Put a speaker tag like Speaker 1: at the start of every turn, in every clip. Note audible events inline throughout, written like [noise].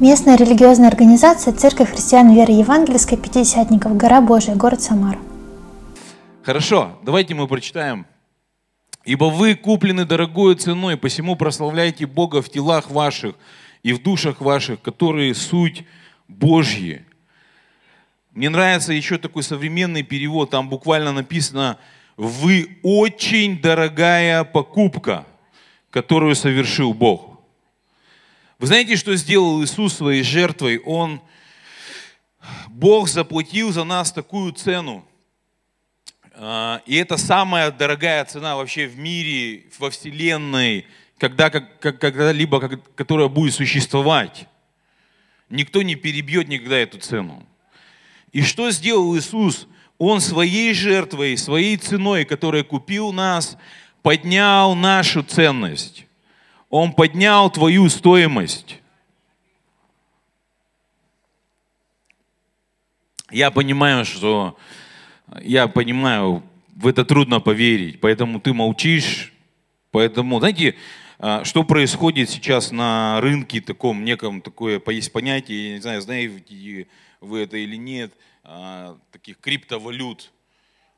Speaker 1: Местная религиозная организация Церковь христиан веры евангельской Пятидесятников, Гора Божия, город Самара.
Speaker 2: Хорошо, давайте мы прочитаем. «Ибо вы куплены дорогою ценой, посему прославляйте Бога в телах ваших и в душах ваших, которые суть Божьи». Мне нравится еще такой современный перевод, там буквально написано «Вы очень дорогая покупка, которую совершил Бог». Вы знаете, что сделал Иисус своей жертвой? Он, Бог заплатил за нас такую цену. А, и это самая дорогая цена вообще в мире, во Вселенной, когда, когда-либо, которая будет существовать. Никто не перебьет никогда эту цену. И что сделал Иисус? Он своей жертвой, своей ценой, которая купил нас, поднял нашу ценность. Он поднял твою стоимость. Я понимаю, что я понимаю, в это трудно поверить, поэтому ты молчишь, поэтому, знаете, а, что происходит сейчас на рынке таком, неком такое, есть понятие, я не знаю, знаете вы это или нет, а, таких криптовалют,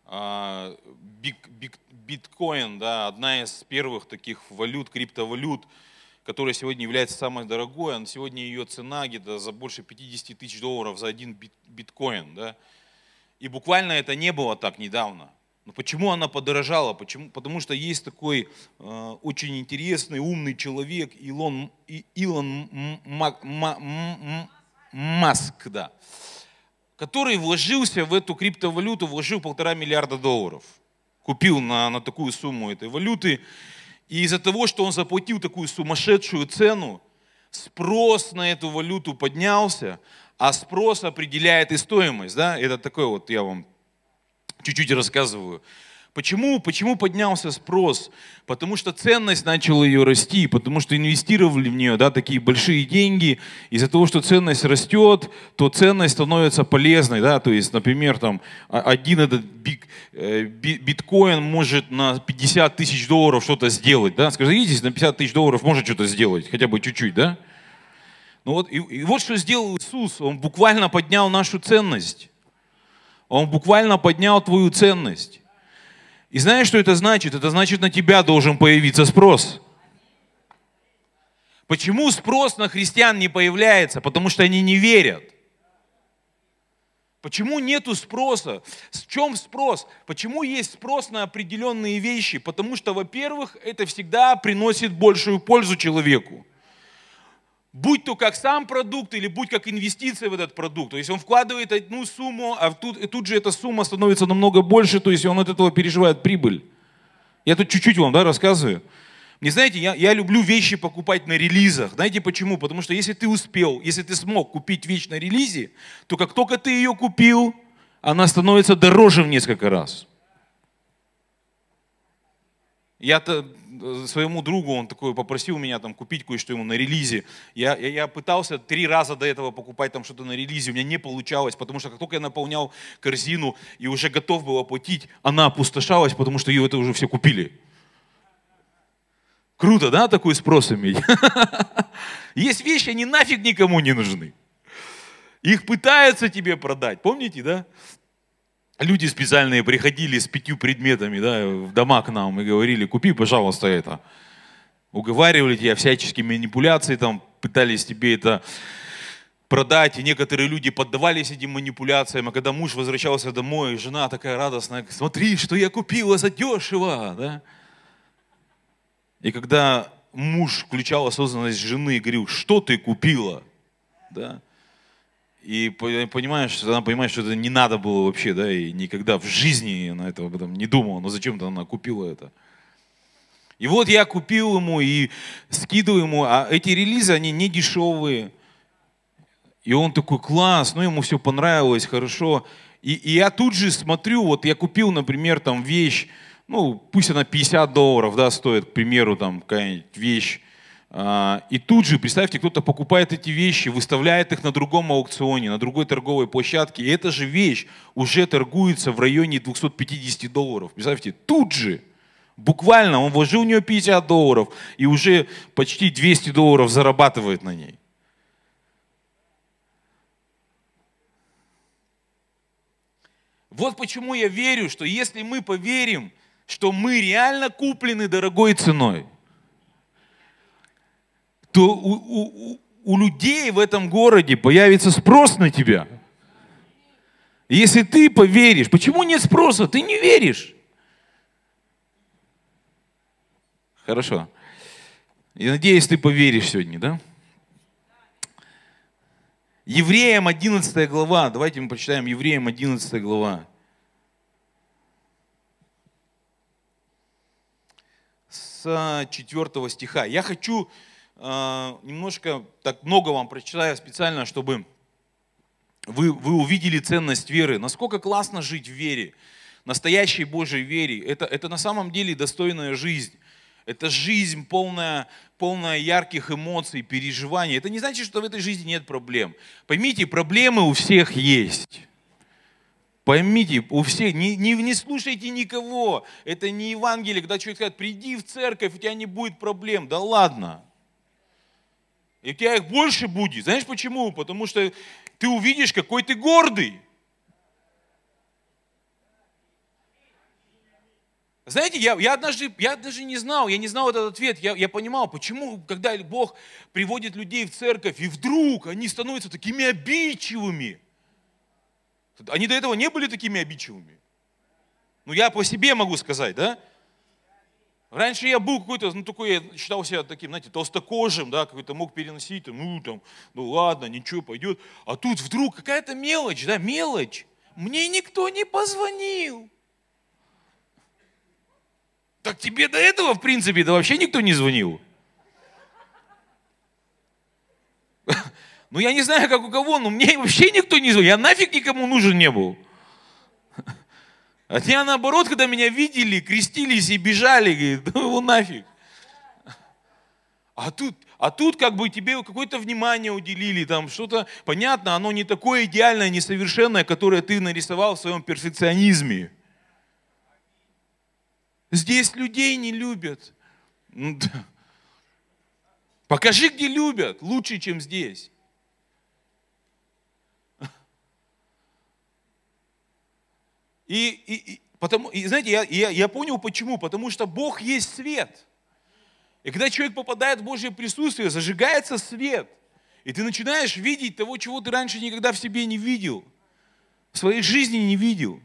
Speaker 2: а, биг, биг, биткоин, да, одна из первых таких валют, криптовалют, которая сегодня является самой дорогой, сегодня ее цена где-то за больше 50 тысяч долларов за один бит, биткоин. Да? И буквально это не было так недавно. Но почему она подорожала? Почему? Потому что есть такой э, очень интересный, умный человек, Илон, Илон Маск, да, который вложился в эту криптовалюту, вложил полтора миллиарда долларов купил на, на такую сумму этой валюты. И из-за того, что он заплатил такую сумасшедшую цену, спрос на эту валюту поднялся, а спрос определяет и стоимость. Да? Это такое вот я вам чуть-чуть рассказываю. Почему? Почему поднялся спрос? Потому что ценность начала ее расти, потому что инвестировали в нее да, такие большие деньги. Из-за того, что ценность растет, то ценность становится полезной. Да? То есть, например, там, один этот биг, э, биткоин может на 50 тысяч долларов что-то сделать. Да? Скажите, на 50 тысяч долларов может что-то сделать, хотя бы чуть-чуть, да? Ну вот, и, и вот что сделал Иисус. Он буквально поднял нашу ценность. Он буквально поднял твою ценность. И знаешь, что это значит? Это значит, на тебя должен появиться спрос. Почему спрос на христиан не появляется? Потому что они не верят. Почему нету спроса? В чем спрос? Почему есть спрос на определенные вещи? Потому что, во-первых, это всегда приносит большую пользу человеку будь то как сам продукт или будь как инвестиция в этот продукт. То есть он вкладывает одну сумму, а тут, тут же эта сумма становится намного больше, то есть он от этого переживает прибыль. Я тут чуть-чуть вам да, рассказываю. Не знаете, я, я люблю вещи покупать на релизах. Знаете почему? Потому что если ты успел, если ты смог купить вещь на релизе, то как только ты ее купил, она становится дороже в несколько раз. Я-то своему другу, он такой попросил меня там купить кое-что ему на релизе. Я, я, я пытался три раза до этого покупать там что-то на релизе, у меня не получалось, потому что как только я наполнял корзину и уже готов был оплатить, она опустошалась, потому что ее это уже все купили. Круто, да, такой спрос иметь? [laughs] Есть вещи, они нафиг никому не нужны. Их пытаются тебе продать, помните, да? Люди специальные приходили с пятью предметами да, в дома к нам и говорили, купи, пожалуйста, это. Уговаривали тебя всяческие манипуляции, там, пытались тебе это продать, и некоторые люди поддавались этим манипуляциям, а когда муж возвращался домой, жена такая радостная, смотри, что я купила за дешево, да? И когда муж включал осознанность жены и говорил, что ты купила, да? И понимаешь, она понимает, что это не надо было вообще, да, и никогда в жизни она этого об этом не думала, но зачем-то она купила это. И вот я купил ему и скидываю ему, а эти релизы, они не дешевые. И он такой, класс, ну ему все понравилось, хорошо. И, и я тут же смотрю, вот я купил, например, там вещь, ну, пусть она 50 долларов, да, стоит, к примеру, там какая-нибудь вещь, а, и тут же, представьте, кто-то покупает эти вещи, выставляет их на другом аукционе, на другой торговой площадке, и эта же вещь уже торгуется в районе 250 долларов. Представьте, тут же, буквально, он вложил в нее 50 долларов и уже почти 200 долларов зарабатывает на ней. Вот почему я верю, что если мы поверим, что мы реально куплены дорогой ценой – то у, у, у людей в этом городе появится спрос на тебя. Если ты поверишь, почему нет спроса? Ты не веришь. Хорошо. И надеюсь, ты поверишь сегодня, да? Евреям 11 глава. Давайте мы прочитаем Евреям 11 глава. С 4 стиха. Я хочу немножко, так много вам прочитаю специально, чтобы вы, вы увидели ценность веры. Насколько классно жить в вере, настоящей Божьей вере. Это, это на самом деле достойная жизнь. Это жизнь полная, полная ярких эмоций, переживаний. Это не значит, что в этой жизни нет проблем. Поймите, проблемы у всех есть. Поймите, у всех, не, не, не слушайте никого. Это не Евангелие, когда человек говорит, приди в церковь, у тебя не будет проблем. Да ладно. И у тебя их больше будет. Знаешь почему? Потому что ты увидишь, какой ты гордый. Знаете, я, я, однажды, я даже не знал, я не знал этот ответ, я, я понимал, почему, когда Бог приводит людей в церковь, и вдруг они становятся такими обидчивыми. Они до этого не были такими обидчивыми. Ну, я по себе могу сказать, да? Раньше я был какой-то, ну, такой, я считал себя таким, знаете, толстокожим, да, какой-то мог переносить, ну, там, ну, ладно, ничего, пойдет. А тут вдруг какая-то мелочь, да, мелочь. Мне никто не позвонил. Так тебе до этого, в принципе, да вообще никто не звонил. [laughs] Ну, я не знаю, как у кого, но мне вообще никто не звонил. Я нафиг никому нужен не был. А те, наоборот, когда меня видели, крестились и бежали, говорит, ну его нафиг. А тут, а тут как бы тебе какое-то внимание уделили, там что-то, понятно, оно не такое идеальное, несовершенное, которое ты нарисовал в своем перфекционизме. Здесь людей не любят. Ну Покажи, где любят, лучше, чем здесь. И, и, и, потому, и знаете, я, я, я понял почему. Потому что Бог есть свет. И когда человек попадает в Божье присутствие, зажигается свет. И ты начинаешь видеть того, чего ты раньше никогда в себе не видел. В своей жизни не видел.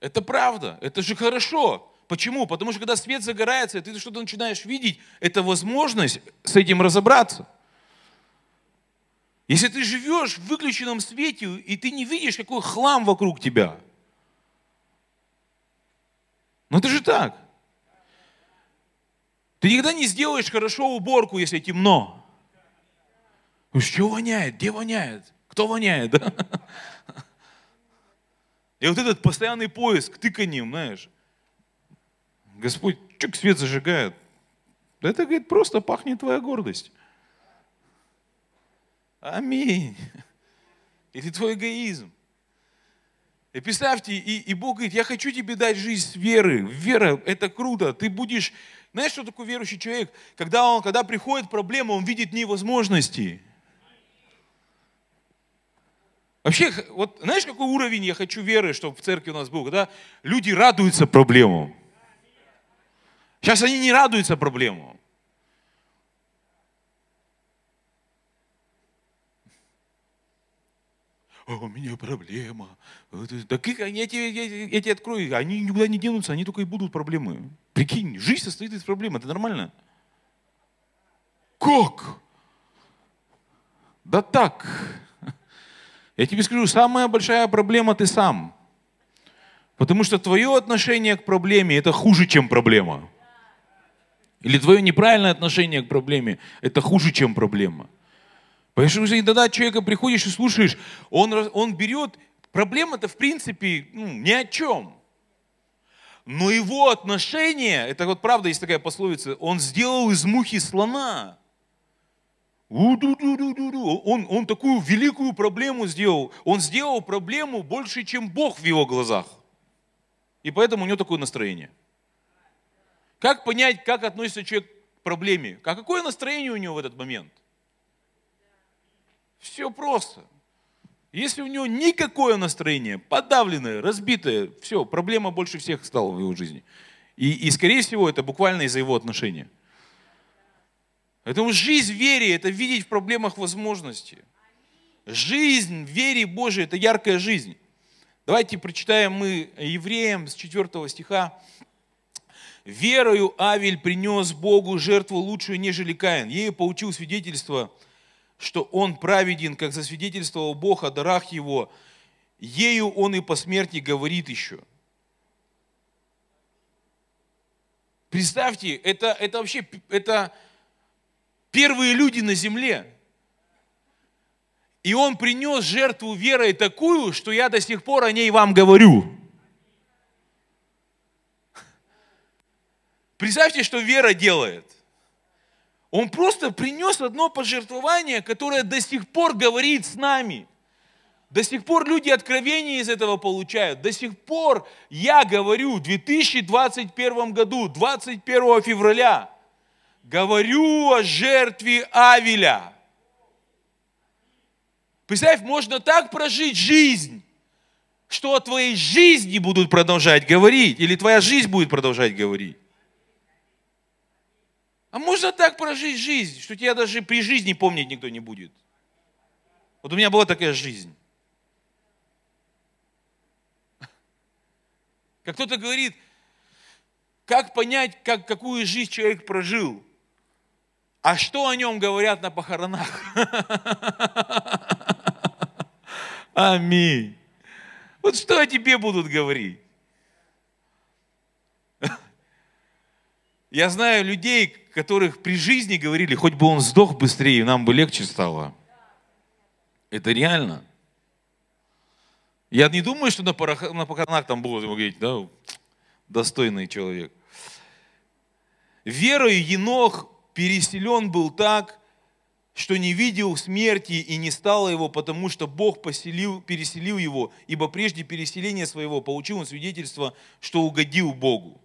Speaker 2: Это правда, это же хорошо. Почему? Потому что когда свет загорается, ты что-то начинаешь видеть, это возможность с этим разобраться. Если ты живешь в выключенном свете, и ты не видишь, какой хлам вокруг тебя. Ну это же так. Ты никогда не сделаешь хорошо уборку, если темно. Что воняет? Где воняет? Кто воняет? Да? И вот этот постоянный поиск, тыканием, знаешь, Господь, чук свет зажигает. Это, говорит, просто пахнет твоя гордость. Аминь. Или твой эгоизм. И представьте, и, и Бог говорит, я хочу тебе дать жизнь веры. Вера – это круто. Ты будешь... Знаешь, что такое верующий человек? Когда, он, когда приходит проблема, он видит невозможности. Вообще, вот знаешь, какой уровень я хочу веры, чтобы в церкви у нас был, когда люди радуются проблемам. Сейчас они не радуются проблемам. О, у меня проблема. Так их, я, тебе, я, открою, они никуда не денутся, они только и будут проблемы. Прикинь, жизнь состоит из проблем, это нормально. Как? Да так. Я тебе скажу, самая большая проблема ты сам. Потому что твое отношение к проблеме это хуже, чем проблема. Или твое неправильное отношение к проблеме это хуже, чем проблема. Потому что иногда человека приходишь и слушаешь, он, он берет, проблема-то в принципе ну, ни о чем. Но его отношение, это вот правда есть такая пословица, он сделал из мухи слона. Он, он такую великую проблему сделал. Он сделал проблему больше, чем Бог в его глазах. И поэтому у него такое настроение. Как понять, как относится человек к проблеме? А какое настроение у него в этот момент? Все просто. Если у него никакое настроение, подавленное, разбитое, все, проблема больше всех стала в его жизни. И, и скорее всего, это буквально из-за его отношения. Поэтому жизнь в вере – это видеть в проблемах возможности. Жизнь в вере Божией – это яркая жизнь. Давайте прочитаем мы евреям с 4 стиха. «Верою Авель принес Богу жертву лучшую, нежели Каин. Ею получил свидетельство, что он праведен, как засвидетельствовал Бог о дарах его. Ею он и по смерти говорит еще». Представьте, это, это вообще это первые люди на земле. И он принес жертву верой такую, что я до сих пор о ней вам говорю. Представьте, что вера делает. Он просто принес одно пожертвование, которое до сих пор говорит с нами. До сих пор люди откровения из этого получают. До сих пор я говорю в 2021 году, 21 февраля, говорю о жертве Авеля. Представь, можно так прожить жизнь, что о твоей жизни будут продолжать говорить, или твоя жизнь будет продолжать говорить. А можно так прожить жизнь, что тебя даже при жизни помнить никто не будет. Вот у меня была такая жизнь. [laughs] Как кто-то говорит, как понять, как, какую жизнь человек прожил? А что о нем говорят на похоронах? [laughs] Аминь. Вот что о тебе будут говорить? Я знаю людей, которых при жизни говорили, хоть бы он сдох быстрее, нам бы легче стало. Это реально. Я не думаю, что на, похоронах там будут говорить, да, достойный человек. Верою Енох переселен был так, что не видел смерти и не стало его, потому что Бог поселил, переселил его, ибо прежде переселения своего получил он свидетельство, что угодил Богу.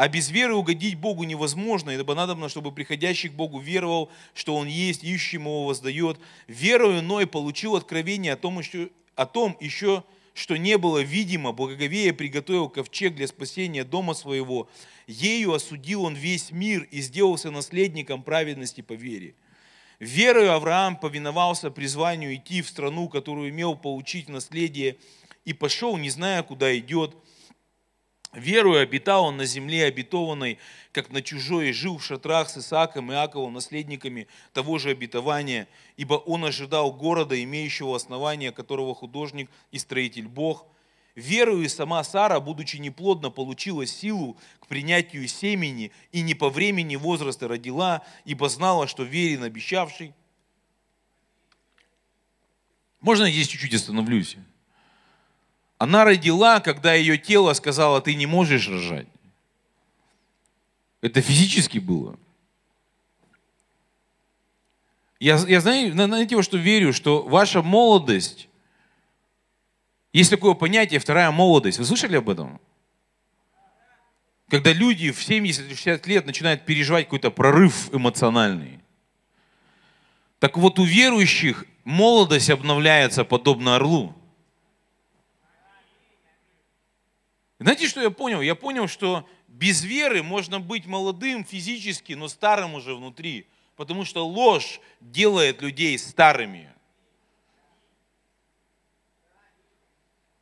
Speaker 2: А без веры угодить Богу невозможно, ибо надо, чтобы приходящий к Богу веровал, что Он есть, ищущему его воздает. Верою Ной получил откровение о том, еще, о том еще, что не было видимо, благоговея приготовил ковчег для спасения дома своего. Ею осудил он весь мир и сделался наследником праведности по вере. Верою Авраам повиновался призванию идти в страну, которую имел получить наследие, и пошел, не зная, куда идет. Верою обитал он на земле обетованной, как на чужой, и жил в шатрах с Исааком и Иаковом, наследниками того же обетования, ибо он ожидал города, имеющего основания, которого художник и строитель Бог – Верою сама Сара, будучи неплодна, получила силу к принятию семени и не по времени возраста родила, ибо знала, что верен обещавший. Можно я здесь чуть-чуть остановлюсь? Она родила, когда ее тело сказала, ты не можешь рожать. Это физически было. Я, я знаю, знаете, во что верю, что ваша молодость есть такое понятие «вторая молодость». Вы слышали об этом? Когда люди в 70-60 лет начинают переживать какой-то прорыв эмоциональный. Так вот у верующих молодость обновляется подобно орлу. Знаете, что я понял? Я понял, что без веры можно быть молодым физически, но старым уже внутри. Потому что ложь делает людей старыми.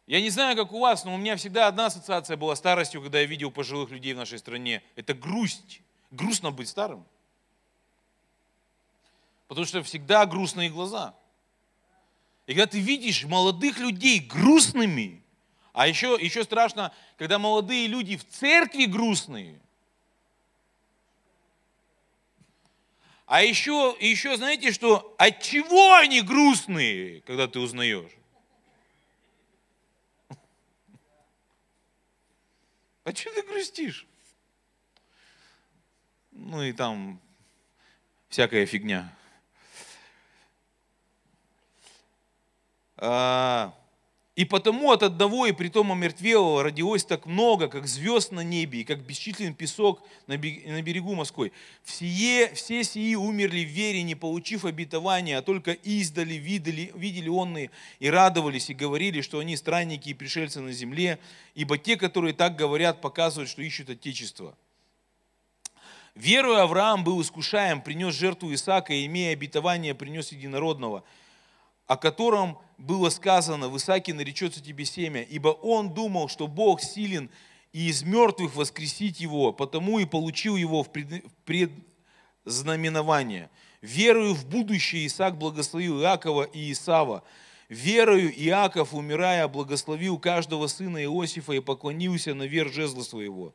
Speaker 2: Я не знаю, как у вас, но у меня всегда одна ассоциация была старостью, когда я видел пожилых людей в нашей стране. Это грусть. Грустно быть старым. Потому что всегда грустные глаза. И когда ты видишь молодых людей грустными, а еще, еще страшно, когда молодые люди в церкви грустные. А еще, еще знаете, что от чего они грустные, когда ты узнаешь? А что ты грустишь? Ну и там всякая фигня. А, И потому от одного и притом омертвелого родилось так много, как звезд на небе, и как бесчислен песок на берегу морской. Все, все сии умерли в вере, не получив обетования, а только издали, видели, видели онные и радовались, и говорили, что они странники и пришельцы на земле, ибо те, которые так говорят, показывают, что ищут Отечество. Веруя Авраам был искушаем, принес жертву Исаака, и имея обетование, принес единородного – о котором было сказано, в Исааке наречется тебе семя, ибо он думал, что Бог силен и из мертвых воскресить его, потому и получил его в предзнаменование. Верою в будущее Исаак благословил Иакова и Исава. Верою Иаков, умирая, благословил каждого сына Иосифа и поклонился на вер жезла своего.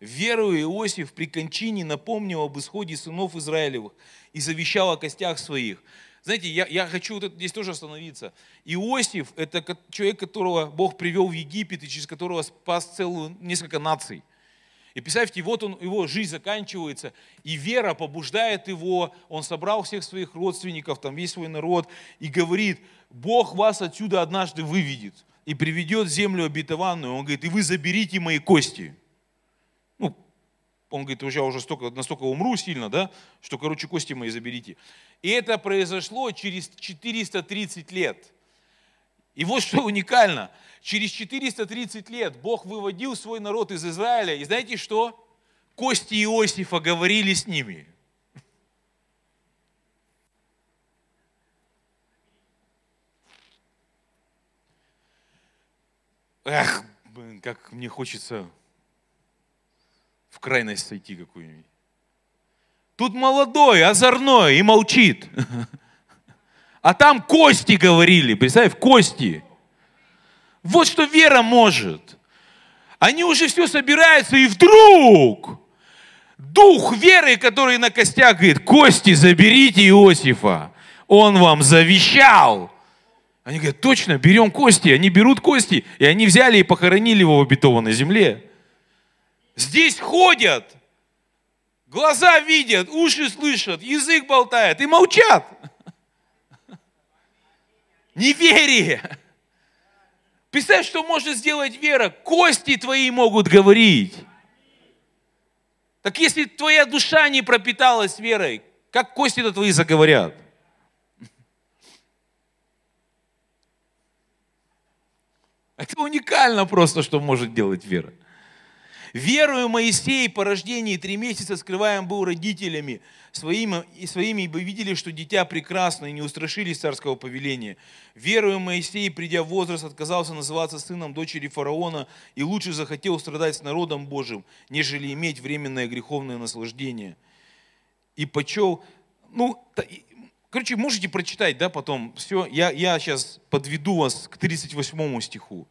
Speaker 2: Верою Иосиф при кончине напомнил об исходе сынов Израилевых и завещал о костях своих – знаете, я, я хочу вот здесь тоже остановиться. Иосиф – это человек, которого Бог привел в Египет и через которого спас целую, несколько наций. И представьте, вот он, его жизнь заканчивается, и вера побуждает его, он собрал всех своих родственников, там весь свой народ, и говорит, Бог вас отсюда однажды выведет и приведет землю обетованную. Он говорит, и вы заберите мои кости он говорит, я уже столько, настолько умру сильно, да, что, короче, кости мои заберите. И это произошло через 430 лет. И вот что уникально. Через 430 лет Бог выводил свой народ из Израиля. И знаете что? Кости Иосифа говорили с ними. Эх, как мне хочется крайность сойти какую-нибудь. Тут молодой, озорной и молчит. А там кости говорили, представь, кости. Вот что вера может. Они уже все собираются, и вдруг дух веры, который на костях говорит, кости заберите Иосифа, он вам завещал. Они говорят, точно, берем кости. Они берут кости, и они взяли и похоронили его в обетованной земле. Здесь ходят, глаза видят, уши слышат, язык болтает и молчат. Неверие. Представь, что может сделать вера. Кости твои могут говорить. Так если твоя душа не пропиталась верой, как кости-то твои заговорят? Это уникально просто, что может делать вера. Верую Моисей по рождении три месяца скрываем был родителями своими, и своими, ибо видели, что дитя прекрасно, и не устрашились царского повеления. Верую Моисей, придя в возраст, отказался называться сыном дочери фараона и лучше захотел страдать с народом Божьим, нежели иметь временное греховное наслаждение. И почел, ну, короче, можете прочитать, да, потом, все, я, я сейчас подведу вас к 38 стиху.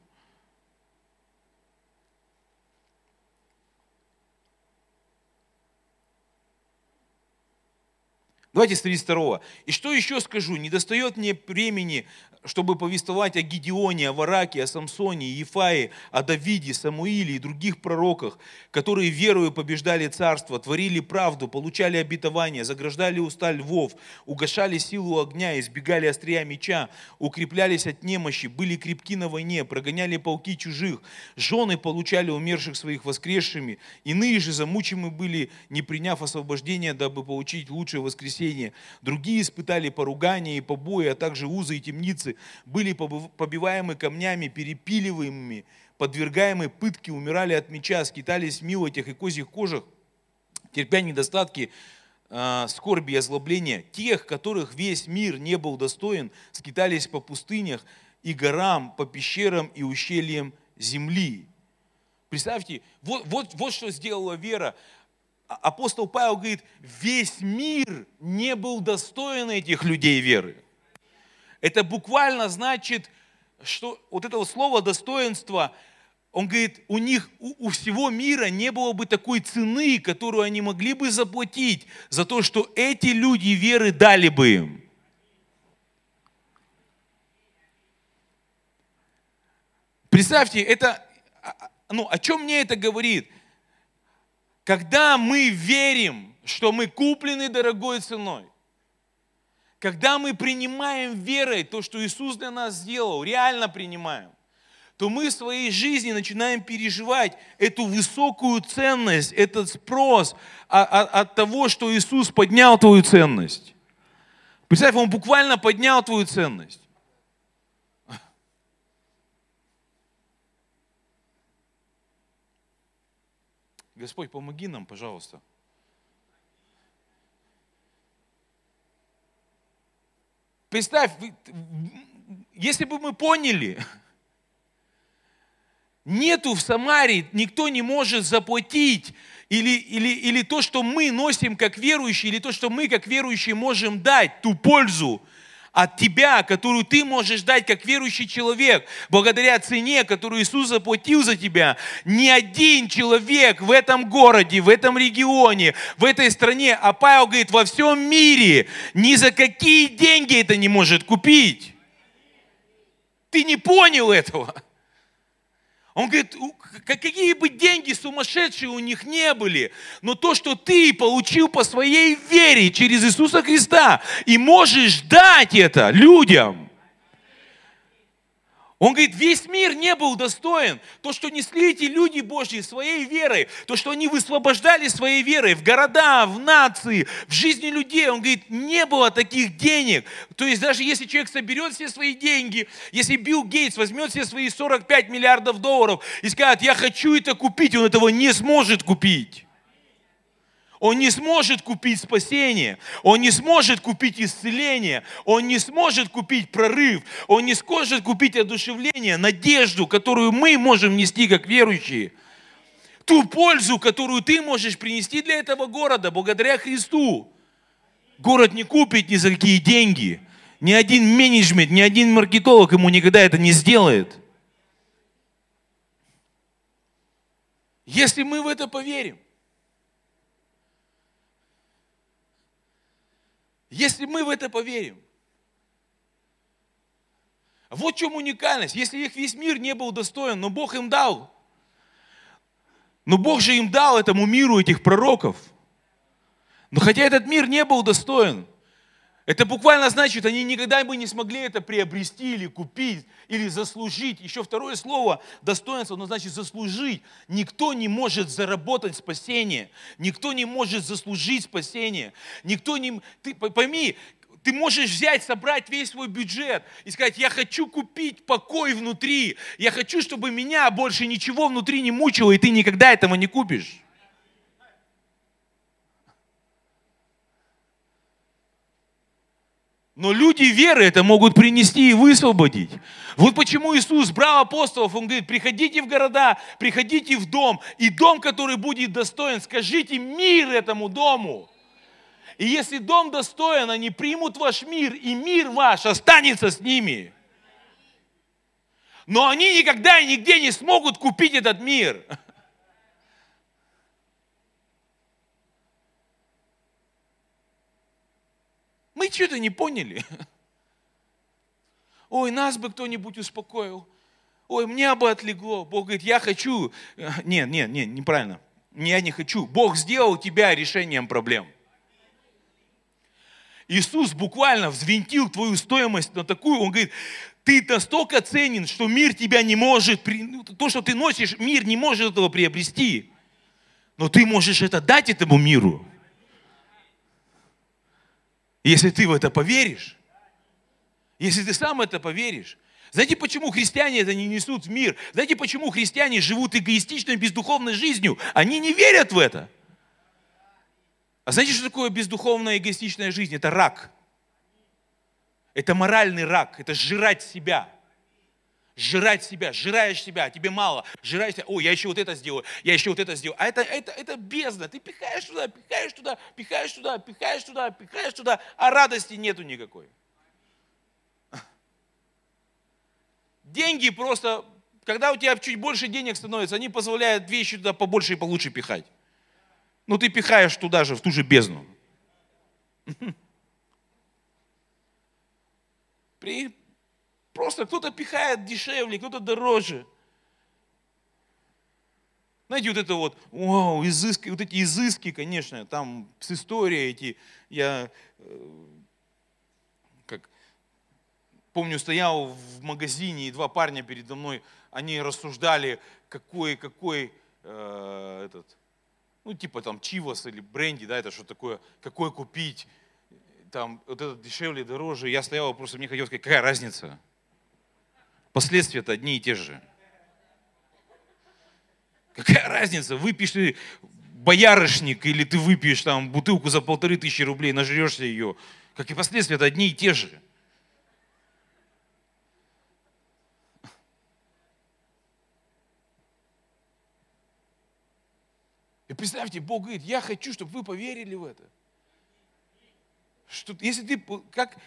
Speaker 2: Давайте с 32. И что еще скажу? Не достает мне времени чтобы повествовать о Гедеоне, о Вараке, о Самсоне, Ефае, о Давиде, Самуиле и других пророках, которые верою побеждали царство, творили правду, получали обетование, заграждали уста львов, угошали силу огня, избегали острия меча, укреплялись от немощи, были крепки на войне, прогоняли полки чужих, жены получали умерших своих воскресшими, иные же замучимы были, не приняв освобождения, дабы получить лучшее воскресение. Другие испытали поругания и побои, а также узы и темницы, были побиваемы камнями, перепиливаемыми, подвергаемые пытке, умирали от меча, скитались в милотях и козьих кожах, терпя недостатки, а, скорби и озлобления. Тех, которых весь мир не был достоин, скитались по пустынях и горам, по пещерам и ущельям земли. Представьте, вот, вот, вот что сделала вера. А, апостол Павел говорит, весь мир не был достоин этих людей веры. Это буквально значит, что вот это вот слово достоинство, он говорит, у них, у, у всего мира не было бы такой цены, которую они могли бы заплатить за то, что эти люди веры дали бы им. Представьте, это, а, а, ну, о чем мне это говорит? Когда мы верим, что мы куплены дорогой ценой, когда мы принимаем верой то, что Иисус для нас сделал, реально принимаем, то мы в своей жизни начинаем переживать эту высокую ценность, этот спрос от того, что Иисус поднял твою ценность. Представь, Он буквально поднял твою ценность. Господь, помоги нам, пожалуйста. Представь, если бы мы поняли, нету в Самарии, никто не может заплатить или, или, или то, что мы носим как верующие, или то, что мы как верующие можем дать, ту пользу, от тебя, которую ты можешь дать как верующий человек, благодаря цене, которую Иисус заплатил за тебя. Ни один человек в этом городе, в этом регионе, в этой стране, а Павел говорит, во всем мире ни за какие деньги это не может купить. Ты не понял этого. Он говорит, какие бы деньги сумасшедшие у них не были, но то, что ты получил по своей вере через Иисуса Христа, и можешь дать это людям, он говорит, весь мир не был достоин. То, что несли эти люди Божьи своей верой, то, что они высвобождали своей верой в города, в нации, в жизни людей, он говорит, не было таких денег. То есть даже если человек соберет все свои деньги, если Билл Гейтс возьмет все свои 45 миллиардов долларов и скажет, я хочу это купить, он этого не сможет купить. Он не сможет купить спасение, он не сможет купить исцеление, он не сможет купить прорыв, он не сможет купить одушевление, надежду, которую мы можем нести как верующие. Ту пользу, которую ты можешь принести для этого города благодаря Христу. Город не купит ни за какие деньги. Ни один менеджмент, ни один маркетолог ему никогда это не сделает. Если мы в это поверим, Если мы в это поверим. Вот в чем уникальность. Если их весь мир не был достоин, но Бог им дал. Но Бог же им дал этому миру этих пророков. Но хотя этот мир не был достоин, это буквально значит, они никогда бы не смогли это приобрести или купить, или заслужить. Еще второе слово достоинство, оно значит заслужить. Никто не может заработать спасение. Никто не может заслужить спасение. Никто не... Ты пойми, ты можешь взять, собрать весь свой бюджет и сказать, я хочу купить покой внутри. Я хочу, чтобы меня больше ничего внутри не мучило, и ты никогда этого не купишь. Но люди веры это могут принести и высвободить. Вот почему Иисус брал апостолов, Он говорит, приходите в города, приходите в дом, и дом, который будет достоин, скажите мир этому дому. И если дом достоин, они примут ваш мир, и мир ваш останется с ними. Но они никогда и нигде не смогут купить этот мир. Мы что-то не поняли. [laughs] Ой, нас бы кто-нибудь успокоил. Ой, мне бы отлегло. Бог говорит, я хочу. Нет, нет, нет, неправильно. Я не хочу. Бог сделал тебя решением проблем. Иисус буквально взвинтил твою стоимость на такую, он говорит, ты настолько ценен, что мир тебя не может, ну, то, что ты носишь, мир не может этого приобрести. Но ты можешь это дать этому миру. Если ты в это поверишь, если ты сам это поверишь, знаете, почему христиане это не несут в мир? Знаете, почему христиане живут эгоистичной, бездуховной жизнью? Они не верят в это. А знаете, что такое бездуховная эгоистичная жизнь? Это рак. Это моральный рак, это сжирать себя жрать себя, жираешь себя, тебе мало, жираешь себя, о, я еще вот это сделаю, я еще вот это сделаю. А это, это, это бездна, ты пихаешь туда, пихаешь туда, пихаешь туда, пихаешь туда, пихаешь туда, а радости нету никакой. Деньги просто, когда у тебя чуть больше денег становится, они позволяют вещи туда побольше и получше пихать. Ну ты пихаешь туда же, в ту же бездну. Просто кто-то пихает дешевле, кто-то дороже. Знаете, вот это вот, вау, изыски, вот эти изыски, конечно, там с историей эти, я, э, как, помню, стоял в магазине, и два парня передо мной, они рассуждали, какой, какой э, этот, ну, типа там Чивос или бренди, да, это что такое, какой купить, там, вот этот дешевле, дороже. Я стоял, просто мне хотелось сказать, какая разница? Последствия-то одни и те же. Какая разница, выпьешь ты боярышник или ты выпьешь там бутылку за полторы тысячи рублей, нажрешься ее. Как и последствия, это одни и те же. И представьте, Бог говорит, я хочу, чтобы вы поверили в это. Что, если, ты, как,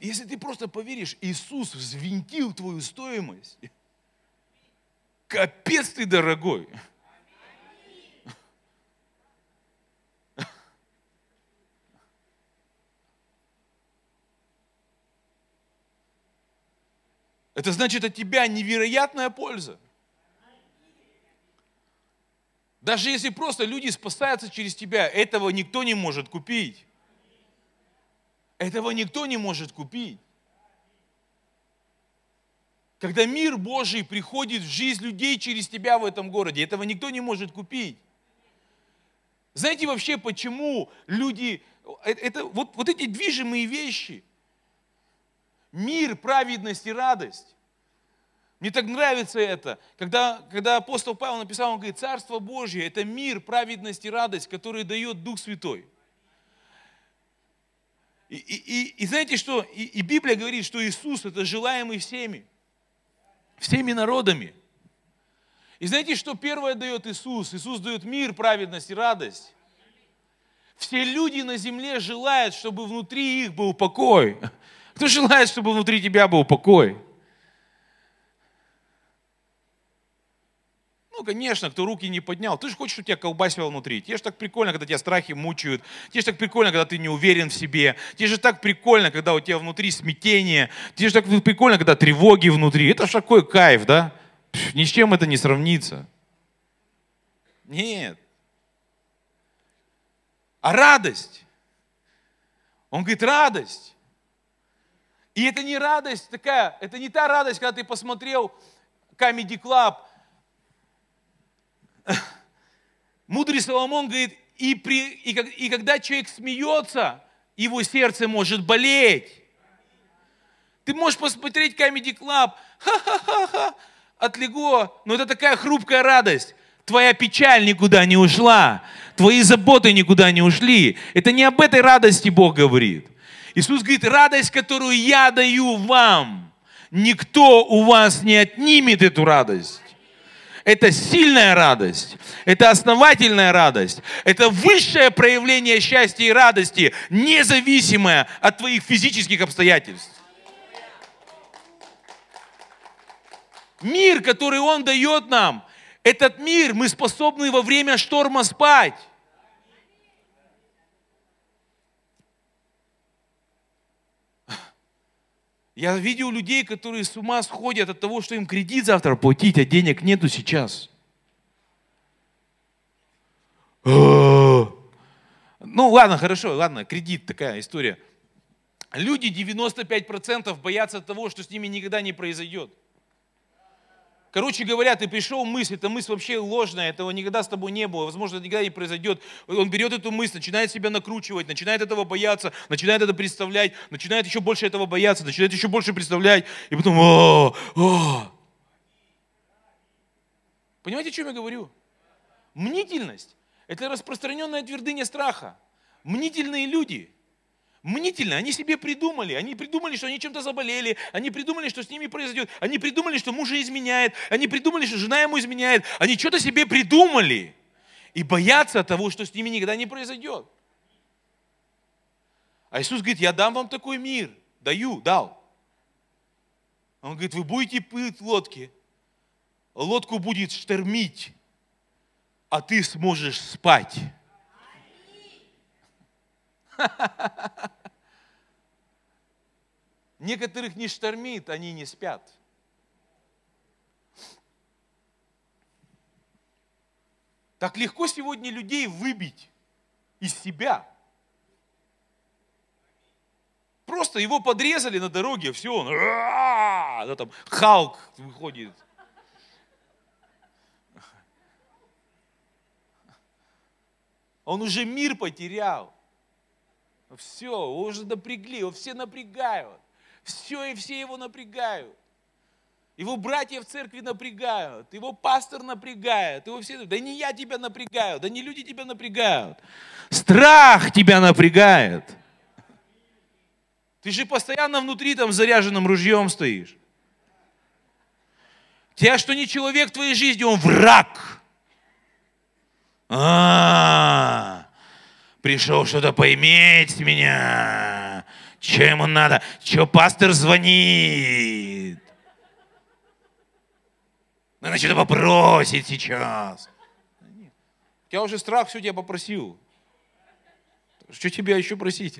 Speaker 2: если ты просто поверишь, Иисус взвинтил твою стоимость, капец ты дорогой. Это значит от тебя невероятная польза. Даже если просто люди спасаются через тебя, этого никто не может купить. Этого никто не может купить. Когда мир Божий приходит в жизнь людей через тебя в этом городе, этого никто не может купить. Знаете вообще, почему люди, э, это, вот, вот эти движимые вещи, мир, праведность и радость, мне так нравится это, когда, когда апостол Павел написал, он говорит, Царство Божье – это мир, праведность и радость, который дает Дух Святой. И, и, и, знаете что? И, и Библия говорит, что Иисус – это желаемый всеми, всеми народами. И знаете, что первое дает Иисус? Иисус дает мир, праведность и радость. Все люди на земле желают, чтобы внутри их был покой. Кто желает, чтобы внутри тебя был покой? Ну, конечно, кто руки не поднял. Ты же хочешь, чтобы тебя колбасило внутри. Тебе же так прикольно, когда тебя страхи мучают. Тебе же так прикольно, когда ты не уверен в себе. Тебе же так прикольно, когда у тебя внутри смятение. Тебе же так прикольно, когда тревоги внутри. Это же такой кайф, да? Пш, ни с чем это не сравнится. Нет. А радость? Он говорит, радость. И это не радость такая, это не та радость, когда ты посмотрел Comedy Club, Мудрый Соломон говорит, и, при, и, и когда человек смеется, его сердце может болеть. Ты можешь посмотреть Comedy Club, ха-ха-ха-ха, отлегло, но это такая хрупкая радость. Твоя печаль никуда не ушла, твои заботы никуда не ушли. Это не об этой радости Бог говорит. Иисус говорит, радость, которую я даю вам, никто у вас не отнимет эту радость. Это сильная радость, это основательная радость, это высшее проявление счастья и радости, независимое от твоих физических обстоятельств. Мир, который Он дает нам, этот мир мы способны во время шторма спать. Я видел людей, которые с ума сходят от того, что им кредит завтра платить, а денег нету сейчас. Ну ладно, хорошо, ладно, кредит такая история. Люди 95% боятся того, что с ними никогда не произойдет. Короче говоря, ты пришел мысль, эта мысль вообще ложная, этого никогда с тобой не было, возможно, это никогда не произойдет. Он берет эту мысль, начинает себя накручивать, начинает этого бояться, начинает это представлять, начинает еще больше этого бояться, начинает еще больше представлять, и потом, о, о. Понимаете, о чем я говорю? Мнительность – это распространенная твердыня страха. Мнительные люди – мнительно, они себе придумали, они придумали, что они чем-то заболели, они придумали, что с ними произойдет, они придумали, что мужа изменяет, они придумали, что жена ему изменяет, они что-то себе придумали. И боятся того, что с ними никогда не произойдет. А Иисус говорит, я дам вам такой мир, даю, дал. Он говорит, вы будете плыть в лодке, лодку будет штормить, а ты сможешь спать. [laughs] Некоторых не штормит, они не спят. Так легко сегодня людей выбить из себя. Просто его подрезали на дороге, все, он, да, там Халк выходит. Он уже мир потерял. Все, уже напрягли, его все напрягают. Все и все его напрягают. Его братья в церкви напрягают, его пастор напрягает, его все, да не я тебя напрягаю, да не люди тебя напрягают. Страх тебя напрягает. Ты же постоянно внутри там заряженным ружьем стоишь. Тебя что не человек в твоей жизни, он враг. А, пришел что-то поиметь меня. Что ему надо? Что пастор звонит? Надо что-то попросить сейчас. Тебя уже страх все тебя попросил. Что тебя еще просить?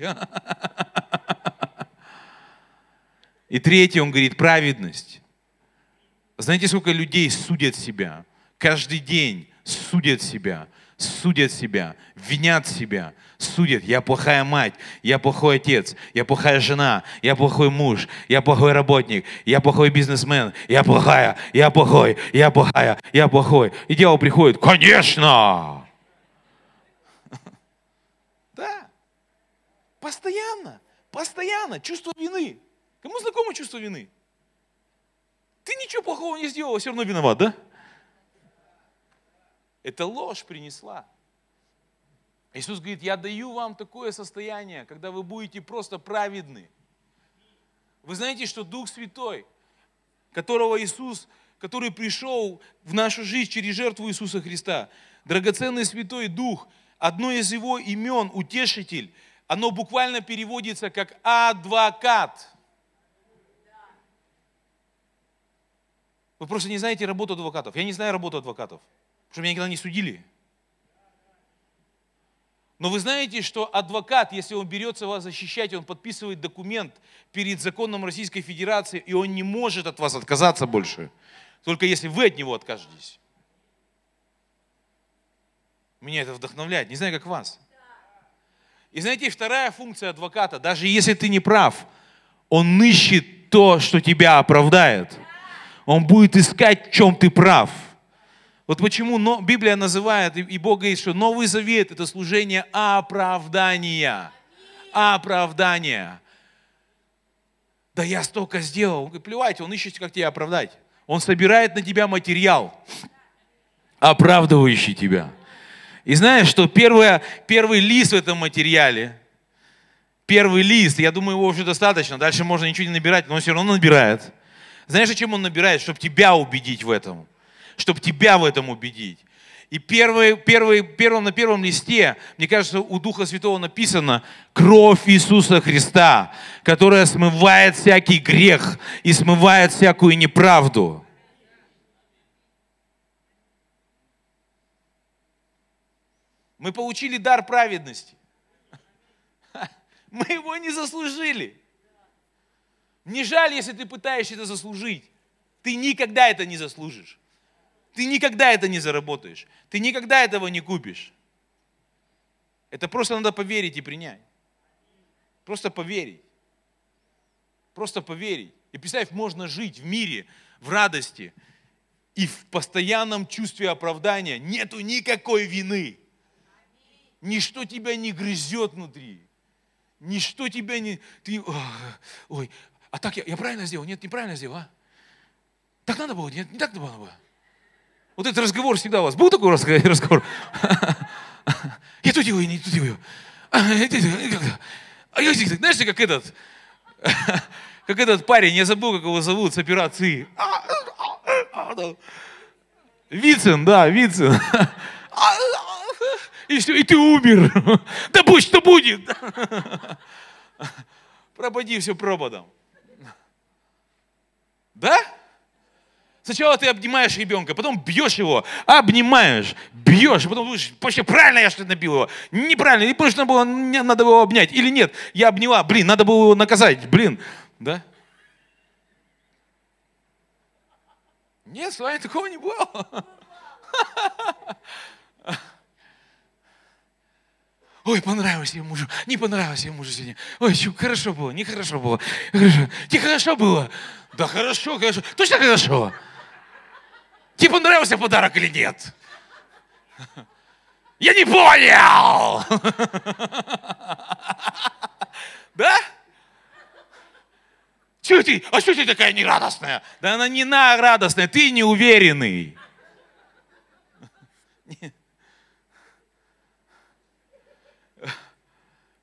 Speaker 2: И третье, он говорит, праведность. Знаете, сколько людей судят себя? Каждый день судят себя, судят себя, винят себя, судят. Я плохая мать, я плохой отец, я плохая жена, я плохой муж, я плохой работник, я плохой бизнесмен, я плохая, я плохой, я плохая, я плохой. И дьявол приходит, конечно! [laughs] Да, постоянно, постоянно чувство вины. Кому знакомо чувство вины? Ты ничего плохого не сделал, все равно виноват, да? Это ложь принесла. Иисус говорит, я даю вам такое состояние, когда вы будете просто праведны. Вы знаете, что Дух Святой, которого Иисус, который пришел в нашу жизнь через жертву Иисуса Христа, драгоценный Святой Дух, одно из его имен, утешитель, оно буквально переводится как адвокат. Вы просто не знаете работу адвокатов. Я не знаю работу адвокатов, потому что меня никогда не судили. Но вы знаете, что адвокат, если он берется вас защищать, он подписывает документ перед законом Российской Федерации, и он не может от вас отказаться больше, только если вы от него откажетесь. Меня это вдохновляет, не знаю, как вас. И знаете, вторая функция адвоката, даже если ты не прав, он ищет то, что тебя оправдает – он будет искать, в чем ты прав. Вот почему Библия называет, и Бог говорит, что Новый Завет – это служение оправдания. Оправдания. Да я столько сделал. Он говорит, плевать, он ищет, как тебя оправдать. Он собирает на тебя материал, оправдывающий тебя. И знаешь, что первое, первый лист в этом материале, первый лист, я думаю, его уже достаточно, дальше можно ничего не набирать, но он все равно набирает – знаешь, зачем он набирает? Чтобы тебя убедить в этом. Чтобы тебя в этом убедить. И первый, первый, первым, на первом листе, мне кажется, у Духа Святого написано «Кровь Иисуса Христа, которая смывает всякий грех и смывает всякую неправду». Мы получили дар праведности. [laughs] Мы его не заслужили. Не жаль, если ты пытаешься это заслужить. Ты никогда это не заслужишь. Ты никогда это не заработаешь. Ты никогда этого не купишь. Это просто надо поверить и принять. Просто поверить. Просто поверить. И представь, можно жить в мире, в радости и в постоянном чувстве оправдания. Нету никакой вины. Ничто тебя не грызет внутри. Ничто тебя не... Ты, ой, а так я, я правильно сделал? Нет, неправильно сделал, а? Так надо было? Нет, не так надо было. Вот этот разговор всегда у вас. Был такой [laughs] разговор? Я то делаю, не то делаю. А, знаешь, как этот, [laughs] как этот парень, я забыл, как его зовут, с операции. Вицин, да, Вицин. [laughs] И все, и ты умер. Да будь что будет. Пропади все пропадом. Да? Сначала ты обнимаешь ребенка, потом бьешь его, обнимаешь, бьешь, потом думаешь, почти правильно я что-то набил его. Неправильно, не потому что надо было, надо было обнять. Или нет, я обняла, блин, надо было его наказать, блин. Да? Нет, с вами такого не было. [laughs] Ой, понравилось я мужу, не понравилось я мужу сегодня. Ой, что, хорошо было, нехорошо было. Хорошо. Тебе хорошо было? Да хорошо, хорошо. Точно хорошо? Тебе понравился подарок или нет? Я не понял! Да? Чего ты? А что ты такая нерадостная? Да она не на радостная, ты неуверенный.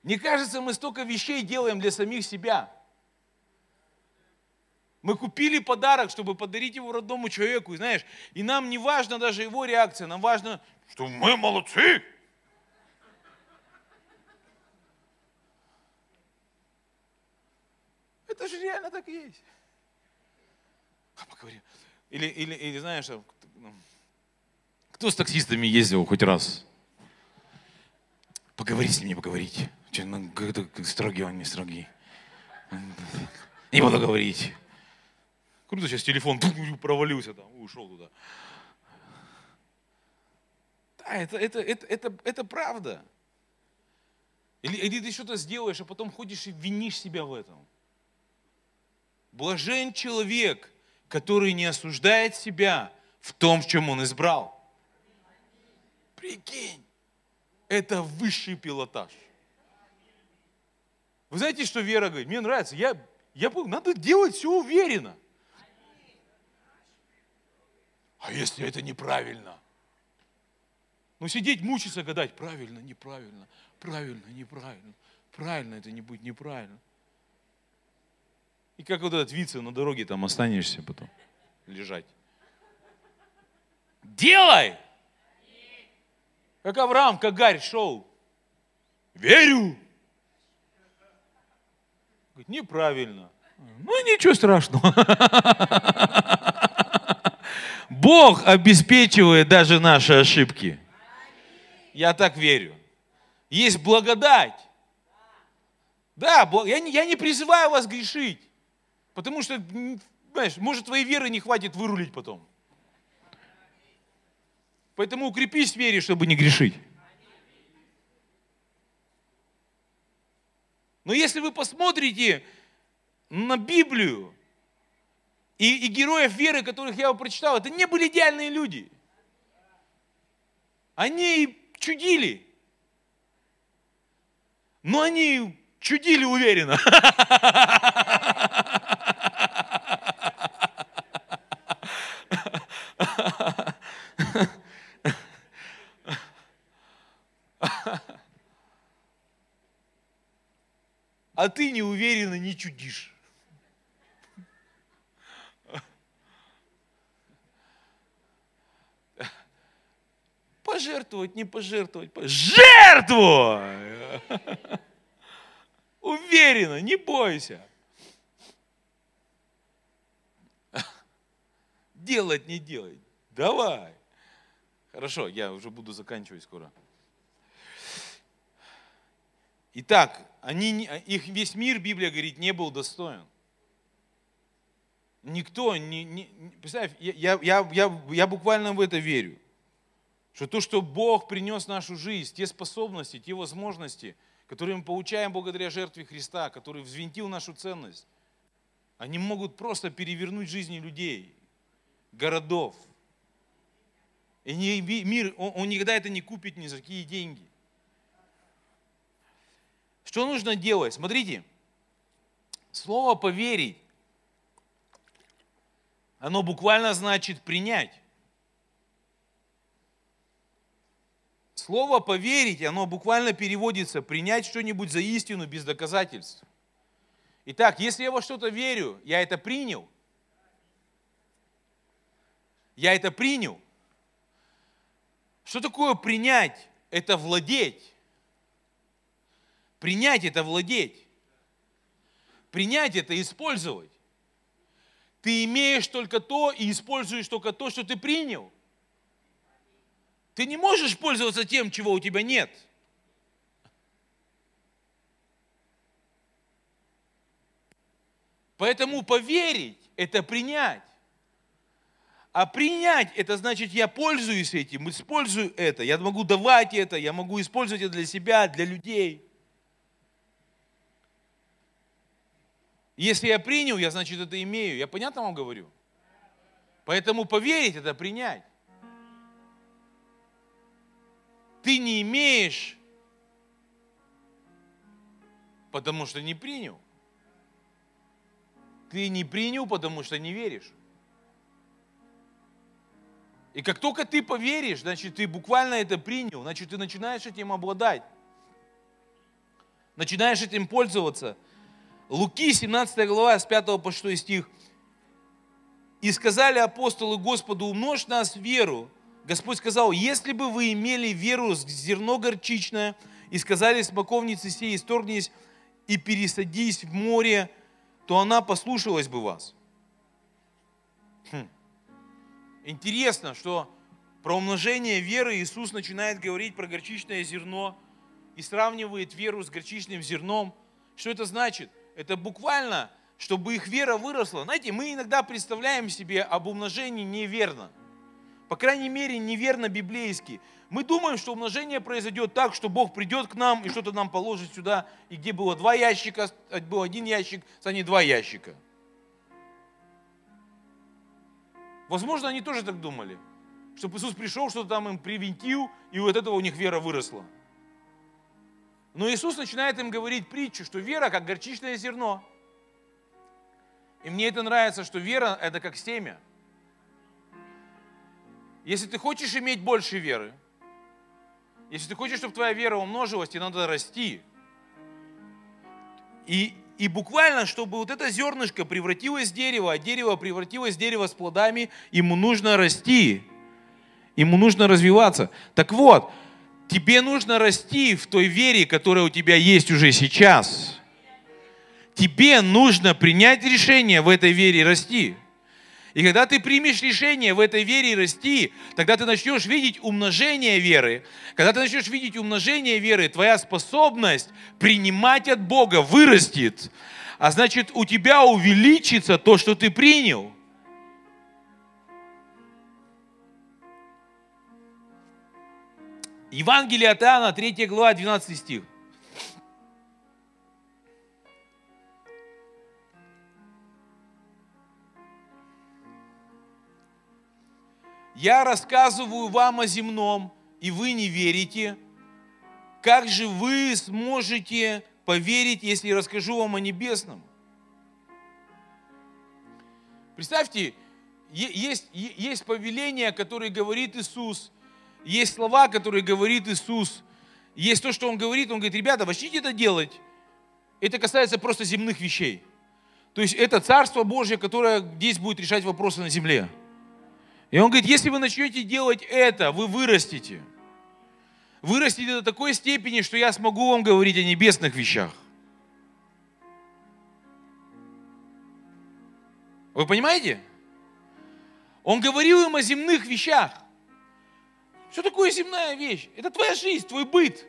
Speaker 2: Мне кажется, мы столько вещей делаем для самих себя. Мы купили подарок, чтобы подарить его родному человеку, и знаешь, и нам не важно даже его реакция, нам важно, что мы молодцы. Это же реально так и есть. А. Или, или, или знаешь, ну, кто с таксистами ездил хоть раз? Поговори с ним, не поговорить. Ну, строгий он, не строгий. Не буду говорить. Круто, сейчас телефон [laughs] провалился там, ушел туда. Да, это, это, это, это, это правда. Или, или ты что-то сделаешь, а потом ходишь и винишь себя в этом. Блажен человек, который не осуждает себя в том, в чем он избрал. Прикинь, это высший пилотаж. Вы знаете, что Вера говорит? Мне нравится, я, я, надо делать все уверенно. А если это неправильно? Ну, сидеть, мучиться, гадать, правильно, неправильно, правильно, неправильно, правильно это не будет неправильно. И как вот этот вице на дороге там останешься потом лежать. Делай! Как Авраам, как Гарь шел. Верю. Говорит, неправильно. Ну, ничего страшного. [laughs] Бог обеспечивает даже наши ошибки. Я так верю. Есть благодать. Да, я не, призываю вас грешить. Потому что, знаешь, может, твоей веры не хватит вырулить потом. Поэтому укрепись в вере, чтобы не грешить. Но если вы посмотрите на Библию и, и героев веры, которых я прочитал, это не были идеальные люди. Они чудили. Но они чудили уверенно. а ты неуверенно не чудишь. Пожертвовать, не пожертвовать, жертвуй! [laughs] Уверенно, не бойся. [laughs] Делать, не делать. Давай. Хорошо, я уже буду заканчивать скоро. Итак, они, их весь мир, Библия говорит, не был достоин. Никто, не, не, представь, я, я, я, я буквально в это верю. Что то, что Бог принес в нашу жизнь, те способности, те возможности, которые мы получаем благодаря жертве Христа, который взвинтил нашу ценность, они могут просто перевернуть жизни людей, городов. И не, мир, он, он никогда это не купит ни за какие деньги. Что нужно делать? Смотрите, слово поверить, оно буквально значит принять. Слово поверить, оно буквально переводится принять что-нибудь за истину без доказательств. Итак, если я во что-то верю, я это принял. Я это принял. Что такое принять? Это владеть. Принять это владеть. Принять это использовать. Ты имеешь только то и используешь только то, что ты принял. Ты не можешь пользоваться тем, чего у тебя нет. Поэтому поверить – это принять. А принять, это значит, я пользуюсь этим, использую это, я могу давать это, я могу использовать это для себя, для людей. Если я принял, я, значит, это имею. Я понятно вам говорю? Поэтому поверить – это принять. Ты не имеешь, потому что не принял. Ты не принял, потому что не веришь. И как только ты поверишь, значит, ты буквально это принял, значит, ты начинаешь этим обладать. Начинаешь этим пользоваться. Луки, 17 глава, с 5 по 6 стих. «И сказали апостолы Господу, умножь нас веру». Господь сказал, если бы вы имели веру с зерно горчичное, и сказали смоковнице сей, исторгнись и пересадись в море, то она послушалась бы вас. Хм. Интересно, что про умножение веры Иисус начинает говорить про горчичное зерно и сравнивает веру с горчичным зерном. Что это значит? Это буквально, чтобы их вера выросла. Знаете, мы иногда представляем себе об умножении неверно. По крайней мере, неверно библейски. Мы думаем, что умножение произойдет так, что Бог придет к нам и что-то нам положит сюда, и где было два ящика, был один ящик, станет два ящика. Возможно, они тоже так думали, чтобы Иисус пришел, что-то там им привинтил, и вот этого у них вера выросла. Но Иисус начинает им говорить притчу, что вера как горчичное зерно. И мне это нравится, что вера – это как семя. Если ты хочешь иметь больше веры, если ты хочешь, чтобы твоя вера умножилась, тебе надо расти. И и буквально, чтобы вот это зернышко превратилось в дерево, а дерево превратилось в дерево с плодами, ему нужно расти. Ему нужно развиваться. Так вот, тебе нужно расти в той вере, которая у тебя есть уже сейчас. Тебе нужно принять решение в этой вере расти. И когда ты примешь решение в этой вере расти, тогда ты начнешь видеть умножение веры. Когда ты начнешь видеть умножение веры, твоя способность принимать от Бога вырастет. А значит, у тебя увеличится то, что ты принял. Евангелие от Иоанна, 3 глава, 12 стих. Я рассказываю вам о земном, и вы не верите. Как же вы сможете поверить, если я расскажу вам о небесном? Представьте, есть, есть повеление, которое говорит Иисус, есть слова, которые говорит Иисус, есть то, что Он говорит, Он говорит, ребята, начните это делать. Это касается просто земных вещей. То есть это Царство Божье, которое здесь будет решать вопросы на земле. И он говорит, если вы начнете делать это, вы вырастете. Вырастете до такой степени, что я смогу вам говорить о небесных вещах. Вы понимаете? Он говорил им о земных вещах. Что такое земная вещь? Это твоя жизнь, твой быт.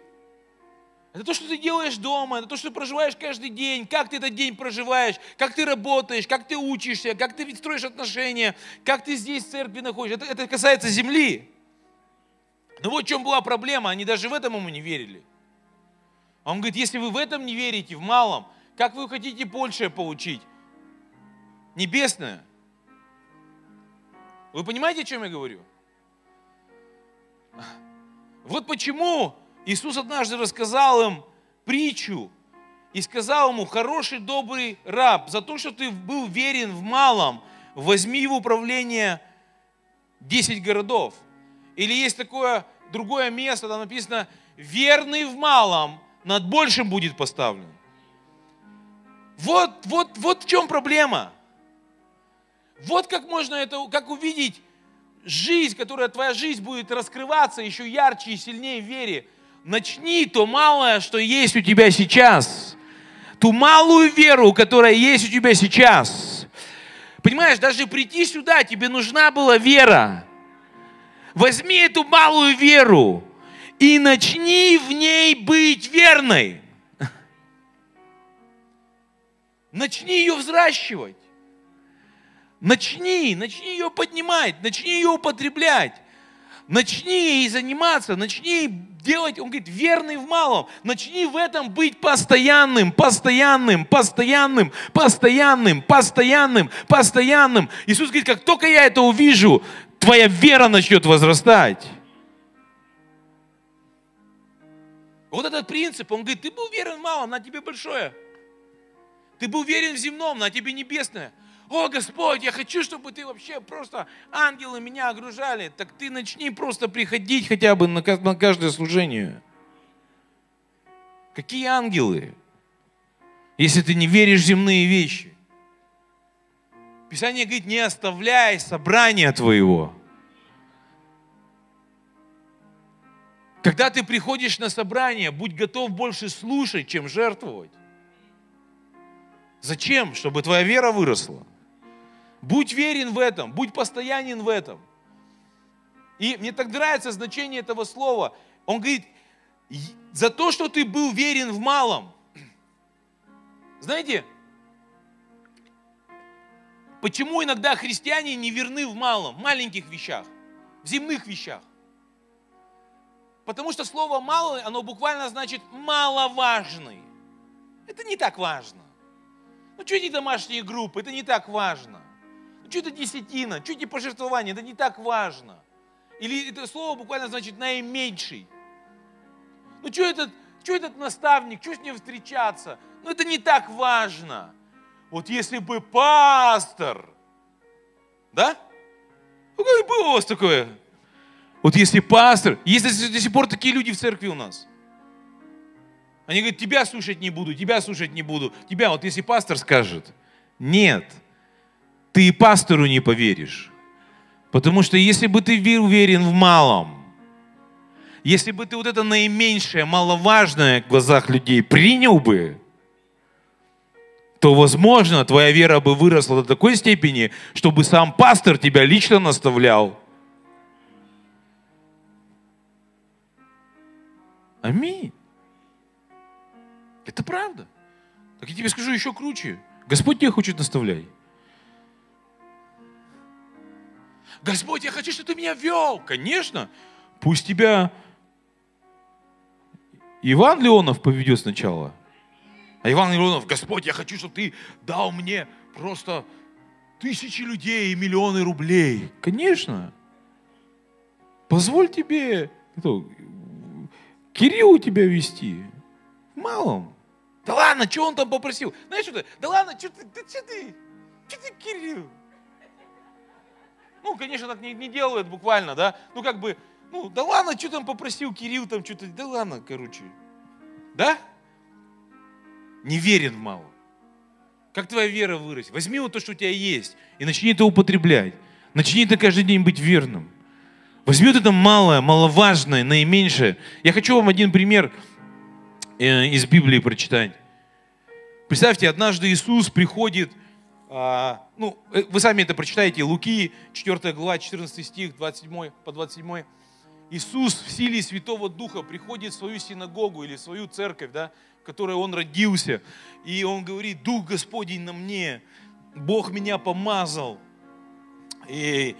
Speaker 2: Это то, что ты делаешь дома, это то, что ты проживаешь каждый день, как ты этот день проживаешь, как ты работаешь, как ты учишься, как ты строишь отношения, как ты здесь в церкви находишься. Это, это касается земли. Но вот в чем была проблема, они даже в этом ему не верили. Он говорит, если вы в этом не верите, в малом, как вы хотите большее получить? Небесное. Вы понимаете, о чем я говорю? Вот почему Иисус однажды рассказал им притчу и сказал ему, хороший, добрый раб, за то, что ты был верен в малом, возьми в управление 10 городов. Или есть такое другое место, там написано, верный в малом, над большим будет поставлен. Вот, вот, вот в чем проблема. Вот как можно это, как увидеть жизнь, которая твоя жизнь будет раскрываться еще ярче и сильнее в вере. Начни то малое, что есть у тебя сейчас. Ту малую веру, которая есть у тебя сейчас. Понимаешь, даже прийти сюда, тебе нужна была вера. Возьми эту малую веру и начни в ней быть верной. [laughs] Начни ее взращивать. Начни, начни ее поднимать, начни ее употреблять. Начни ей заниматься, начни делать, он говорит, верный в малом. Начни в этом быть постоянным, постоянным, постоянным, постоянным, постоянным, постоянным. Иисус говорит, как только я это увижу, твоя вера начнет возрастать. Вот этот принцип, он говорит, ты был уверен в малом, на тебе большое. Ты был уверен в земном, на тебе небесное. О, Господь, я хочу, чтобы ты вообще просто ангелы меня огружали. Так ты начни просто приходить хотя бы на, каждое служение. Какие ангелы? Если ты не веришь в земные вещи. Писание говорит, не оставляй собрания твоего. Когда ты приходишь на собрание, будь готов больше слушать, чем жертвовать. Зачем? Чтобы твоя вера выросла. Будь верен в этом, будь постоянен в этом. И мне так нравится значение этого слова. Он говорит, за то, что ты был верен в малом. Знаете, почему иногда христиане не верны в малом, в маленьких вещах, в земных вещах? Потому что слово «малый», оно буквально значит «маловажный». Это не так важно. Ну, что эти домашние группы, это не так важно. Ну, что это десятина, что эти пожертвования, это не так важно. Или это слово буквально значит наименьший. Ну, что этот, что этот наставник, что с ним встречаться? Ну, это не так важно. Вот если бы пастор, да? Ну, как было у вас такое? Вот если пастор, есть до сих пор такие люди в церкви у нас. Они говорят, тебя слушать не буду, тебя слушать не буду. Тебя, вот если пастор скажет, нет, ты и пастору не поверишь. Потому что если бы ты уверен в малом, если бы ты вот это наименьшее, маловажное в глазах людей принял бы, то, возможно, твоя вера бы выросла до такой степени, чтобы сам пастор тебя лично наставлял – Аминь. Это правда. Так я тебе скажу еще круче. Господь тебя хочет наставлять. Господь, я хочу, чтобы ты меня вел. Конечно. Пусть тебя Иван Леонов поведет сначала. А Иван Леонов, Господь, я хочу, чтобы ты дал мне просто тысячи людей и миллионы рублей. Конечно. Позволь тебе Кириллу тебя вести. Малом. Да ладно, что он там попросил? Знаешь, что ты? Да ладно, что ты, да, что ты, что ты, Кирилл? Ну, конечно, так не, не делают буквально, да? Ну, как бы, ну, да ладно, что там попросил Кирилл, там что-то, да ладно, короче. Да? Не верен в мало. Как твоя вера вырастет? Возьми вот то, что у тебя есть, и начни это употреблять. Начни это каждый день быть верным. Возьми вот это малое, маловажное, наименьшее. Я хочу вам один пример э, из Библии прочитать. Представьте, однажды Иисус приходит, ну, э, вы сами это прочитаете, Луки, 4 глава, 14 стих, 27 по 27. Иисус в силе Святого Духа приходит в свою синагогу или в свою церковь, да, в которой Он родился. И Он говорит, Дух Господень на мне, Бог меня помазал. И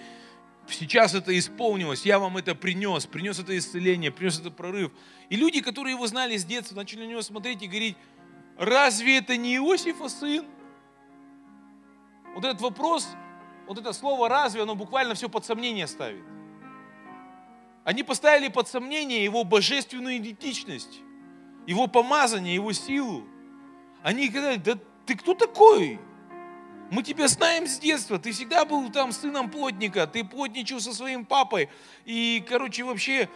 Speaker 2: сейчас это исполнилось, я вам это принес, принес это исцеление, принес это прорыв. И люди, которые его знали с детства, начали на него смотреть и говорить, разве это не Иосифа сын? Вот этот вопрос, вот это слово «разве», оно буквально все под сомнение ставит. Они поставили под сомнение его божественную идентичность, его помазание, его силу. Они говорят, да ты кто такой? Мы тебя знаем с детства, ты всегда был там сыном плотника, ты плотничал со своим папой. И, короче, вообще,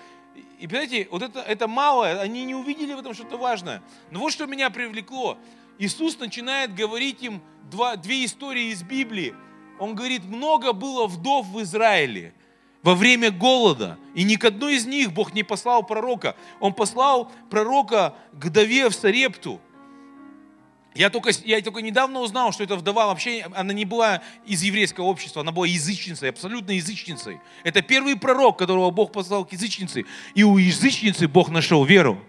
Speaker 2: и понимаете, вот это, это мало, они не увидели в этом что-то важное. Но вот что меня привлекло. Иисус начинает говорить им два, две истории из Библии. Он говорит, много было вдов в Израиле во время голода, и ни к одной из них Бог не послал пророка. Он послал пророка к вдове в Сарепту. Я только, я только недавно узнал, что эта вдова вообще, она не была из еврейского общества, она была язычницей, абсолютно язычницей. Это первый пророк, которого Бог послал к язычнице. И у язычницы Бог нашел веру,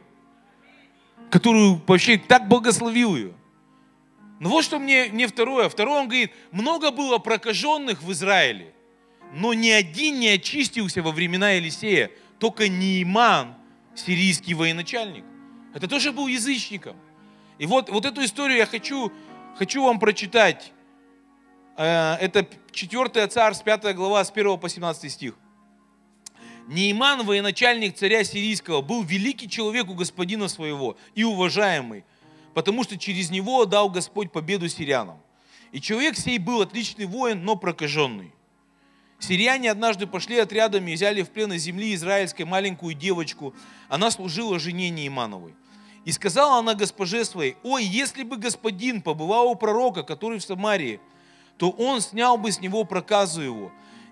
Speaker 2: которую вообще так благословил ее. Ну вот что мне, мне второе. Второе, он говорит, много было прокаженных в Израиле, но ни один не очистился во времена Елисея, только Нейман, сирийский военачальник. Это тоже был язычником. И вот, вот эту историю я хочу, хочу вам прочитать. Э, это 4 Царств, 5 глава, с 1 по 17 стих. Нейман, военачальник царя сирийского, был великий человек у господина своего и уважаемый, потому что через него дал Господь победу сирянам. И человек сей был отличный воин, но прокаженный. Сирияне однажды пошли отрядами и взяли в плен из земли израильской маленькую девочку. Она служила жене Неймановой. И сказала она госпоже своей, ой, если бы господин побывал у пророка, который в Самарии, то он снял бы с него проказу его.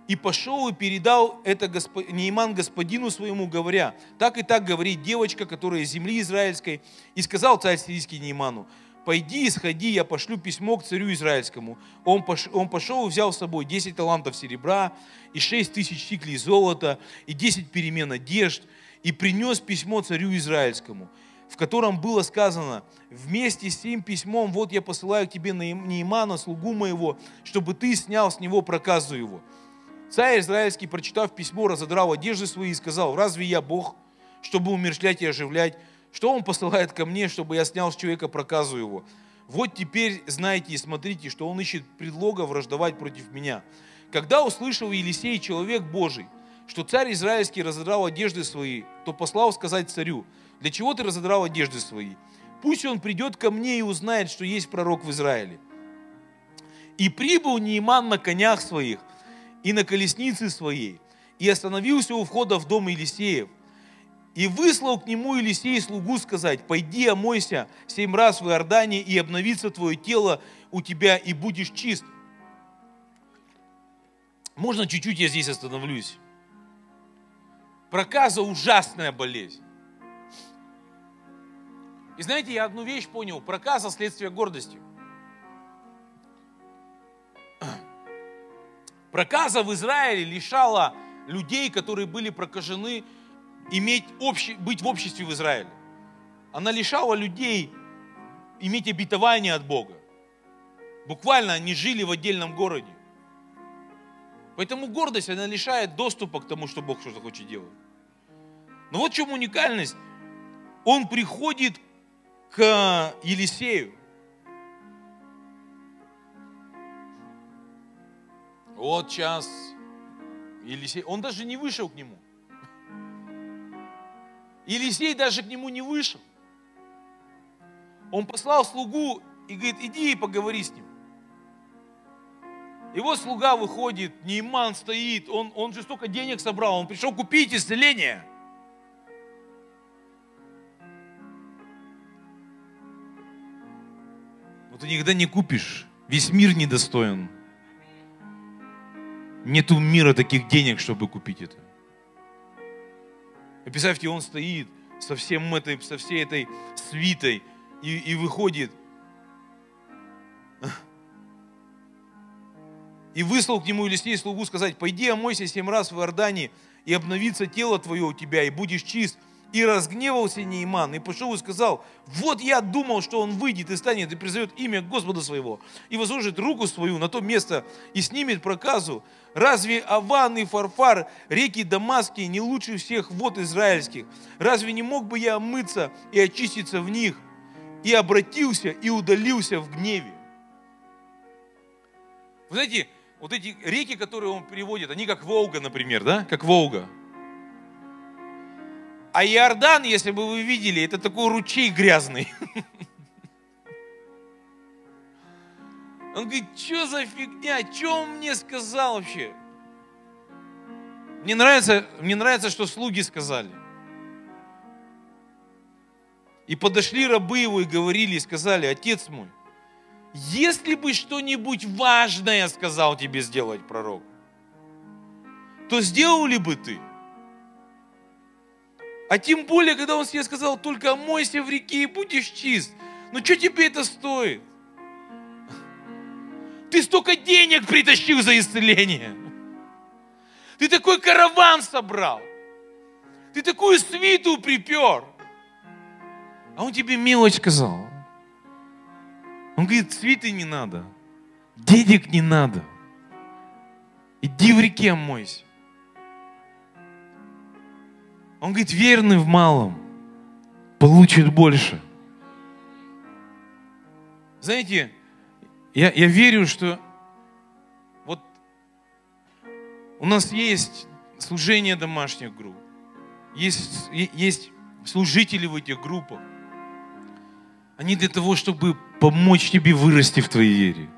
Speaker 2: И пошел и передал это госп... Нейман господину своему, говоря, так и так говорит девочка, которая из земли израильской. И сказал царь сирийский Нейману, пойди и сходи, я пошлю письмо к царю израильскому. Он, пош... он пошел и взял с собой 10 талантов серебра, и 6 тысяч сиклей золота, и 10 перемен одежд, и принес письмо царю израильскому в котором было сказано, вместе с тем письмом, вот я посылаю к тебе Неймана, слугу моего, чтобы ты снял с него проказу его. Царь израильский, прочитав письмо, разодрал одежды свои и сказал, разве я Бог, чтобы умершлять и оживлять? Что он посылает ко мне, чтобы я снял с человека проказу его? Вот теперь знайте и смотрите, что он ищет предлога враждовать против меня. Когда услышал Елисей, человек Божий, что царь израильский разодрал одежды свои, то послал сказать царю, для чего ты разодрал одежды свои? Пусть он придет ко мне и узнает, что есть пророк в Израиле. И прибыл Нейман на конях своих и на колеснице своей, и остановился у входа в дом Елисеев. И выслал к нему Елисей слугу сказать, пойди омойся семь раз в Иордане, и обновится твое тело у тебя, и будешь чист. Можно чуть-чуть я здесь остановлюсь? Проказа ужасная болезнь. И знаете, я одну вещь понял. Проказа – следствие гордости. Проказа в Израиле лишала людей, которые были прокажены, иметь обще, быть в обществе в Израиле. Она лишала людей иметь обетование от Бога. Буквально они жили в отдельном городе. Поэтому гордость, она лишает доступа к тому, что Бог что-то хочет делать. Но вот в чем уникальность. Он приходит к Елисею. Вот час Елисей, он даже не вышел к нему. Елисей даже к нему не вышел. Он послал слугу и говорит, иди и поговори с ним. Его слуга выходит, Нейман стоит, он, он же столько денег собрал, он пришел купить исцеление – Но ты никогда не купишь. Весь мир недостоин. Нету мира таких денег, чтобы купить это. И представьте, он стоит со, всем этой, со всей этой свитой и, и выходит. И выслал к нему Елисей слугу сказать, пойди омойся семь раз в Иордане, и обновится тело твое у тебя, и будешь чист. И разгневался Нейман, и пошел и сказал, вот я думал, что он выйдет и станет, и призовет имя Господа своего, и возложит руку свою на то место, и снимет проказу. Разве Аван и Фарфар, реки Дамасские, не лучше всех вод израильских? Разве не мог бы я омыться и очиститься в них? И обратился, и удалился в гневе. Вы знаете, вот эти реки, которые он приводит, они как Волга, например, да? Как Волга. А Иордан, если бы вы видели, это такой ручей грязный. Он говорит, что за фигня, что он мне сказал вообще? Мне нравится, мне нравится, что слуги сказали. И подошли рабы его и говорили, и сказали, отец мой, если бы что-нибудь важное сказал тебе сделать пророк, то сделал ли бы ты? А тем более, когда он себе сказал, только омойся в реке и будешь чист. Ну что тебе это стоит? Ты столько денег притащил за исцеление. Ты такой караван собрал. Ты такую свиту припер. А он тебе мелочь сказал. Он говорит, цветы не надо, денег не надо. Иди в реке мойся. Он говорит, верный в малом получит больше. Знаете, я, я верю, что вот у нас есть служение домашних групп, есть, есть служители в этих группах. Они для того, чтобы помочь тебе вырасти в твоей вере.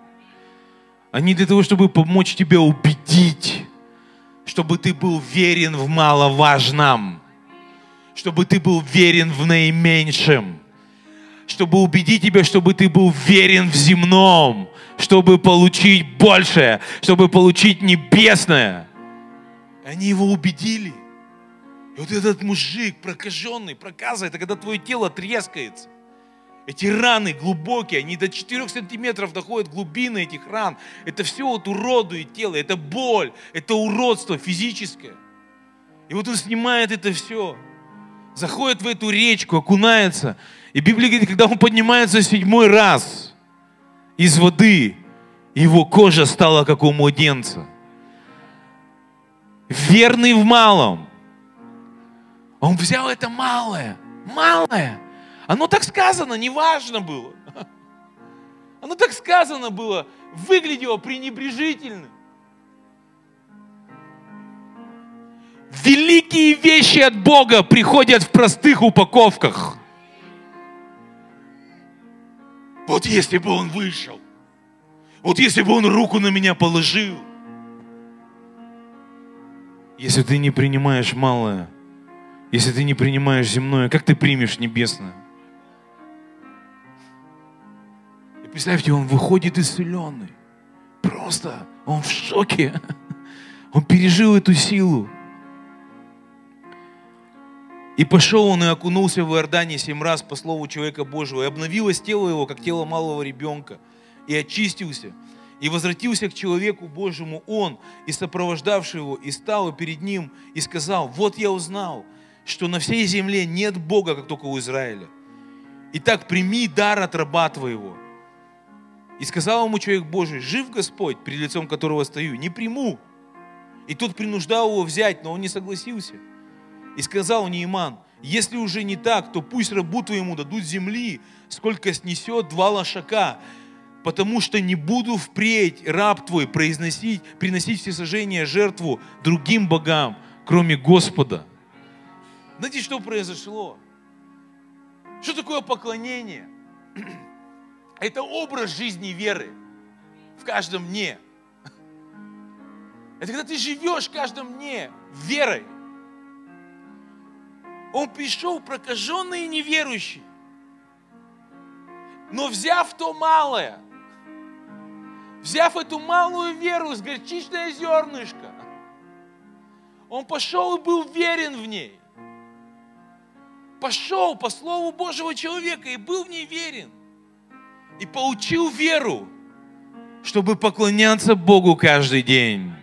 Speaker 2: Они для того, чтобы помочь тебе убедить, чтобы ты был верен в маловажном, чтобы ты был верен в наименьшем, чтобы убедить тебя, чтобы ты был верен в земном, чтобы получить большее, чтобы получить небесное. Они его убедили. И вот этот мужик прокаженный, проказа, это когда твое тело трескается. Эти раны глубокие, они до 4 сантиметров доходят глубины этих ран. Это все вот уродует тело, это боль, это уродство физическое. И вот он снимает это все, заходит в эту речку, окунается. И Библия говорит, когда он поднимается седьмой раз из воды, его кожа стала как у младенца. Верный в малом. Он взял это малое, малое, оно так сказано, неважно было. Оно так сказано было, выглядело пренебрежительно. Великие вещи от Бога приходят в простых упаковках. Вот если бы он вышел, вот если бы он руку на меня положил, если ты не принимаешь малое, если ты не принимаешь земное, как ты примешь небесное? Представьте, он выходит исцеленный. Просто он в шоке. Он пережил эту силу. И пошел он и окунулся в Иордане семь раз по слову человека Божьего. И обновилось тело его, как тело малого ребенка. И очистился. И возвратился к человеку Божьему он, и сопровождавший его, и стал перед ним, и сказал, вот я узнал, что на всей земле нет Бога, как только у Израиля. Итак, прими дар от раба твоего – и сказал ему человек Божий, жив Господь, перед лицом которого стою, не приму. И тот принуждал его взять, но он не согласился. И сказал Нейман, если уже не так, то пусть рабу твоему дадут земли, сколько снесет два лошака, потому что не буду впредь раб твой произносить, приносить все сожжения жертву другим богам, кроме Господа. Знаете, что произошло? Что такое поклонение? [clears throat] Это образ жизни веры в каждом дне. Это когда ты живешь в каждом дне верой. Он пришел прокаженный и неверующий. Но взяв то малое, взяв эту малую веру с горчичное зернышко, он пошел и был верен в ней. Пошел по слову Божьего человека и был в ней верен и получил веру, чтобы поклоняться Богу каждый день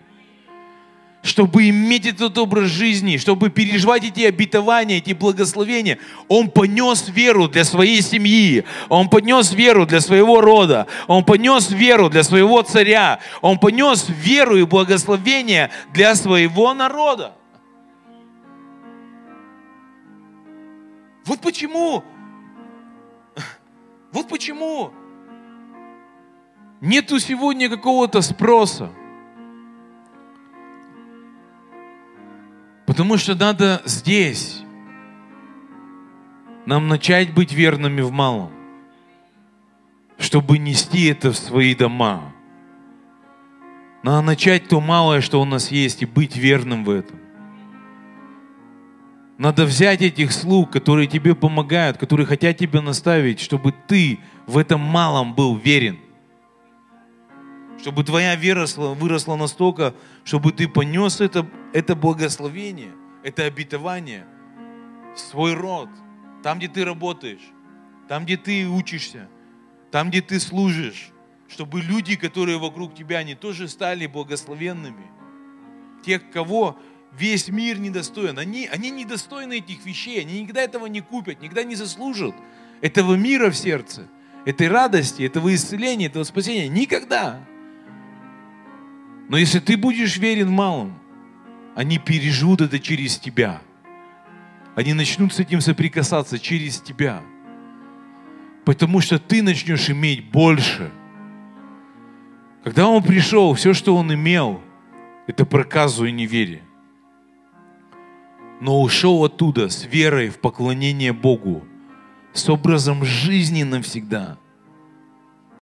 Speaker 2: чтобы иметь этот образ жизни, чтобы переживать эти обетования, эти благословения. Он понес веру для своей семьи, он понес веру для своего рода, он понес веру для своего царя, он понес веру и благословение для своего народа. Вот почему, вот почему Нету сегодня какого-то спроса. Потому что надо здесь нам начать быть верными в малом, чтобы нести это в свои дома. Надо начать то малое, что у нас есть, и быть верным в этом. Надо взять этих слуг, которые тебе помогают, которые хотят тебя наставить, чтобы ты в этом малом был верен чтобы твоя вера выросла настолько, чтобы ты понес это, это благословение, это обетование в свой род, там, где ты работаешь, там, где ты учишься, там, где ты служишь, чтобы люди, которые вокруг тебя, они тоже стали благословенными. Тех, кого весь мир недостоин. Они, они недостойны этих вещей, они никогда этого не купят, никогда не заслужат этого мира в сердце, этой радости, этого исцеления, этого спасения. Никогда. Но если ты будешь верен малым, они переживут это через тебя. Они начнут с этим соприкасаться через тебя. Потому что ты начнешь иметь больше. Когда он пришел, все, что он имел, это проказу и неверие. Но ушел оттуда с верой в поклонение Богу, с образом жизни навсегда –